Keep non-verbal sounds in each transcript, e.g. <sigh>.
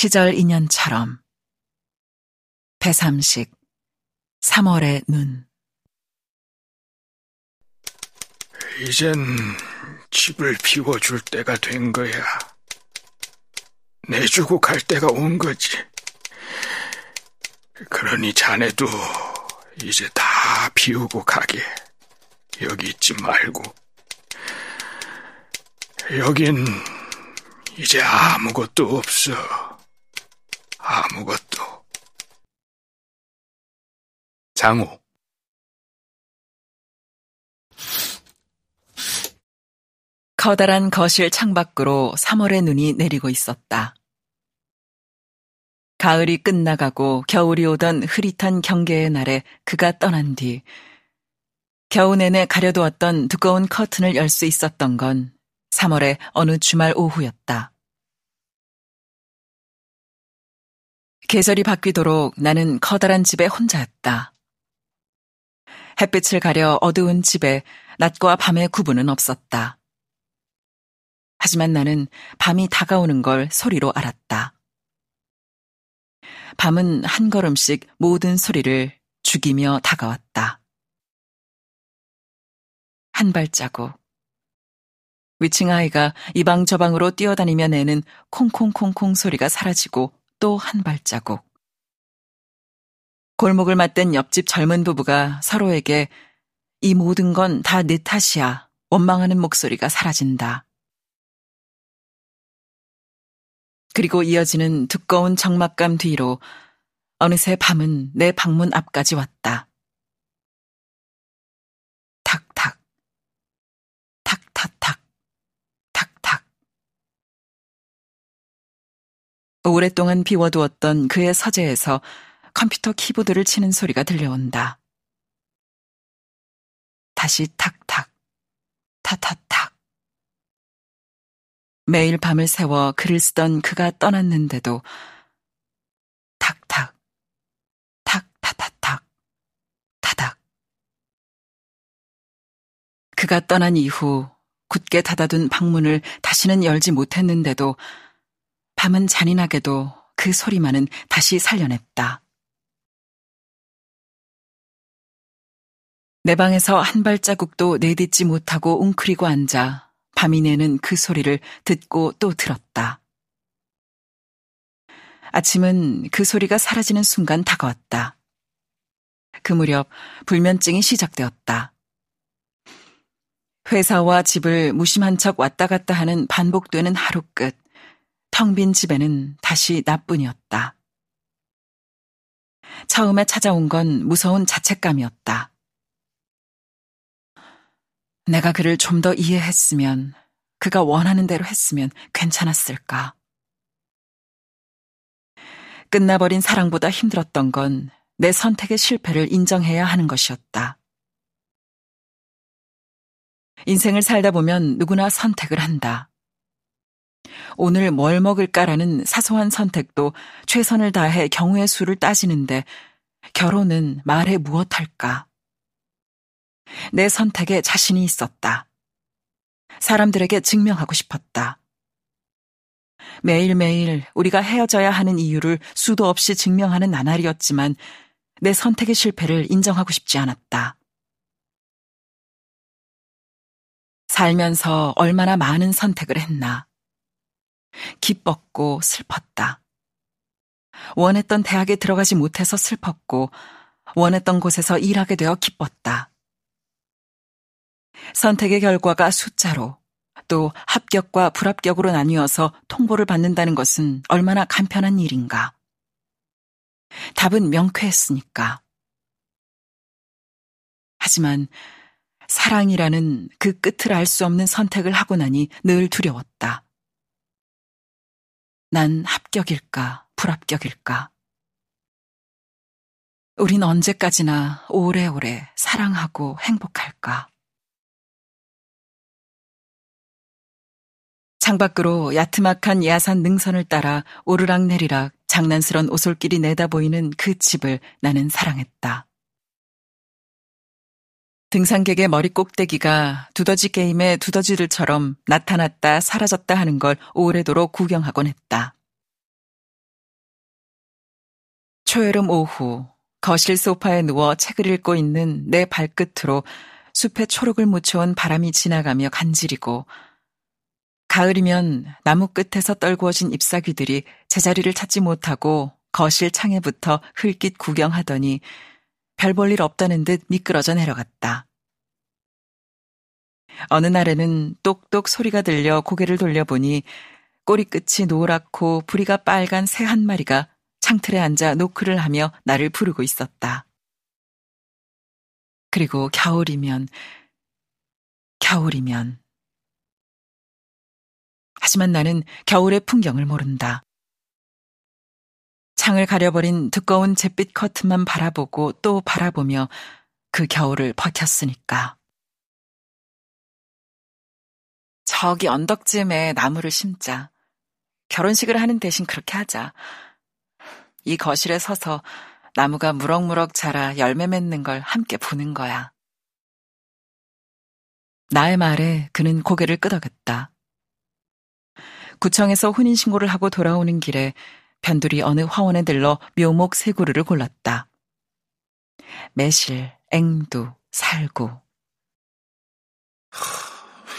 시절 인연처럼 배삼식 3월의 눈 이젠 집을 비워줄 때가 된 거야. 내주고 갈 때가 온 거지. 그러니 자네도 이제 다 비우고 가게. 여기 있지 말고. 여긴 이제 아무것도 없어. 아무것도. 장호. 커다란 거실 창밖으로 3월의 눈이 내리고 있었다. 가을이 끝나가고 겨울이 오던 흐릿한 경계의 날에 그가 떠난 뒤 겨우 내내 가려두었던 두꺼운 커튼을 열 수 있었던 건 3월의 어느 주말 오후였다. 계절이 바뀌도록 나는 커다란 집에 혼자였다. 햇빛을 가려 어두운 집에 낮과 밤의 구분은 없었다. 하지만 나는 밤이 다가오는 걸 소리로 알았다. 밤은 한 걸음씩 모든 소리를 죽이며 다가왔다. 한 발자국. 위층 아이가 이방저 방으로 뛰어다니며 내는 콩콩콩콩 소리가 사라지고 또 한 발자국. 골목을 맞댄 옆집 젊은 부부가 서로에게 이 모든 건 다 내 탓이야. 원망하는 목소리가 사라진다. 그리고 이어지는 두꺼운 적막감 뒤로 어느새 밤은 내 방문 앞까지 왔다. 탁탁, 탁탁탁, 탁탁. 오랫동안 비워두었던 그의 서재에서 컴퓨터 키보드를 치는 소리가 들려온다. 다시 탁탁, 타타탁. 매일 밤을 새워 글을 쓰던 그가 떠났는데도 탁탁, 탁타타탁, 타닥. 그가 떠난 이후 굳게 닫아둔 방문을 다시는 열지 못했는데도 밤은 잔인하게도 그 소리만은 다시 살려냈다. 내 방에서 한 발자국도 내딛지 못하고 웅크리고 앉아 밤이 내는 그 소리를 듣고 또 들었다. 아침은 그 소리가 사라지는 순간 다가왔다. 그 무렵 불면증이 시작되었다. 회사와 집을 무심한 척 왔다 갔다 하는 반복되는 하루 끝, 텅 빈 집에는 다시 나뿐이었다. 처음에 찾아온 건 무서운 자책감이었다. 내가 그를 좀 더 이해했으면, 그가 원하는 대로 했으면 괜찮았을까. 끝나버린 사랑보다 힘들었던 건 내 선택의 실패를 인정해야 하는 것이었다. 인생을 살다 보면 누구나 선택을 한다. 오늘 뭘 먹을까라는 사소한 선택도 최선을 다해 경우의 수를 따지는데 결혼은 말해 무엇할까? 내 선택에 자신이 있었다. 사람들에게 증명하고 싶었다. 매일매일 우리가 헤어져야 하는 이유를 수도 없이 증명하는 나날이었지만 내 선택의 실패를 인정하고 싶지 않았다. 살면서 얼마나 많은 선택을 했나. 기뻤고 슬펐다. 원했던 대학에 들어가지 못해서 슬펐고 원했던 곳에서 일하게 되어 기뻤다. 선택의 결과가 숫자로 또 합격과 불합격으로 나뉘어서 통보를 받는다는 것은 얼마나 간편한 일인가. 답은 명쾌했으니까. 하지만 사랑이라는 그 끝을 알 수 없는 선택을 하고 나니 늘 두려웠다. 난 합격일까, 불합격일까? 우린 언제까지나 오래오래 사랑하고 행복할까? 창밖으로 야트막한 야산 능선을 따라 오르락내리락 장난스런 오솔길이 내다보이는 그 집을 나는 사랑했다. 등산객의 머리 꼭대기가 두더지 게임의 두더지들처럼 나타났다 사라졌다 하는 걸 오래도록 구경하곤 했다. 초여름 오후 거실 소파에 누워 책을 읽고 있는 내 발끝으로 숲에 초록을 묻혀온 바람이 지나가며 간지리고 가을이면 나무 끝에서 떨구어진 잎사귀들이 제자리를 찾지 못하고 거실 창에 붙어 흘깃 구경하더니 별 볼 일 없다는 듯 미끄러져 내려갔다. 어느 날에는 똑똑 소리가 들려 고개를 돌려보니 꼬리끝이 노랗고 부리가 빨간 새 한 마리가 창틀에 앉아 노크를 하며 나를 부르고 있었다. 그리고 겨울이면, 겨울이면. 하지만 나는 겨울의 풍경을 모른다. 창을 가려버린 두꺼운 잿빛 커튼만 바라보고 또 바라보며 그 겨울을 버텼으니까. 저기 언덕쯤에 나무를 심자. 결혼식을 하는 대신 그렇게 하자. 이 거실에 서서 나무가 무럭무럭 자라 열매 맺는 걸 함께 보는 거야. 나의 말에 그는 고개를 끄덕였다. 구청에서 혼인신고를 하고 돌아오는 길에 변두리 어느 화원에 들러 묘목 세 그루를 골랐다. 매실, 앵두, 살구.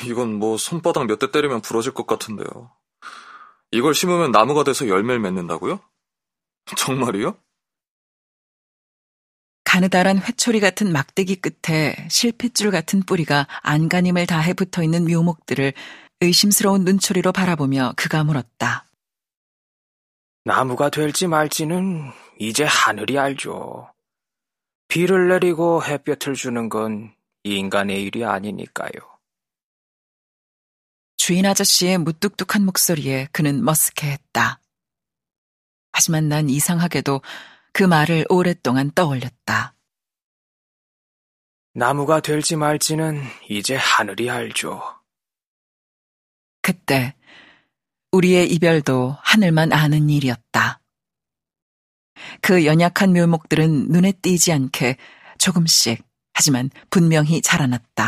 이건 뭐 손바닥 몇 대 때리면 부러질 것 같은데요. 이걸 심으면 나무가 돼서 열매를 맺는다고요? <laughs> 정말이요? 가느다란 회초리 같은 막대기 끝에 실핏줄 같은 뿌리가 안간힘을 다해 붙어 있는 묘목들을 의심스러운 눈초리로 바라보며 그가 물었다. 나무가 될지 말지는 이제 하늘이 알죠. 비를 내리고 햇볕을 주는 건 인간의 일이 아니니까요. 주인 아저씨의 무뚝뚝한 목소리에 그는 머쓱해했다. 하지만 난 이상하게도 그 말을 오랫동안 떠올렸다. 나무가 될지 말지는 이제 하늘이 알죠. 그때 우리의 이별도 하늘만 아는 일이었다. 그 연약한 묘목들은 눈에 띄지 않게 조금씩 하지만 분명히 자라났다.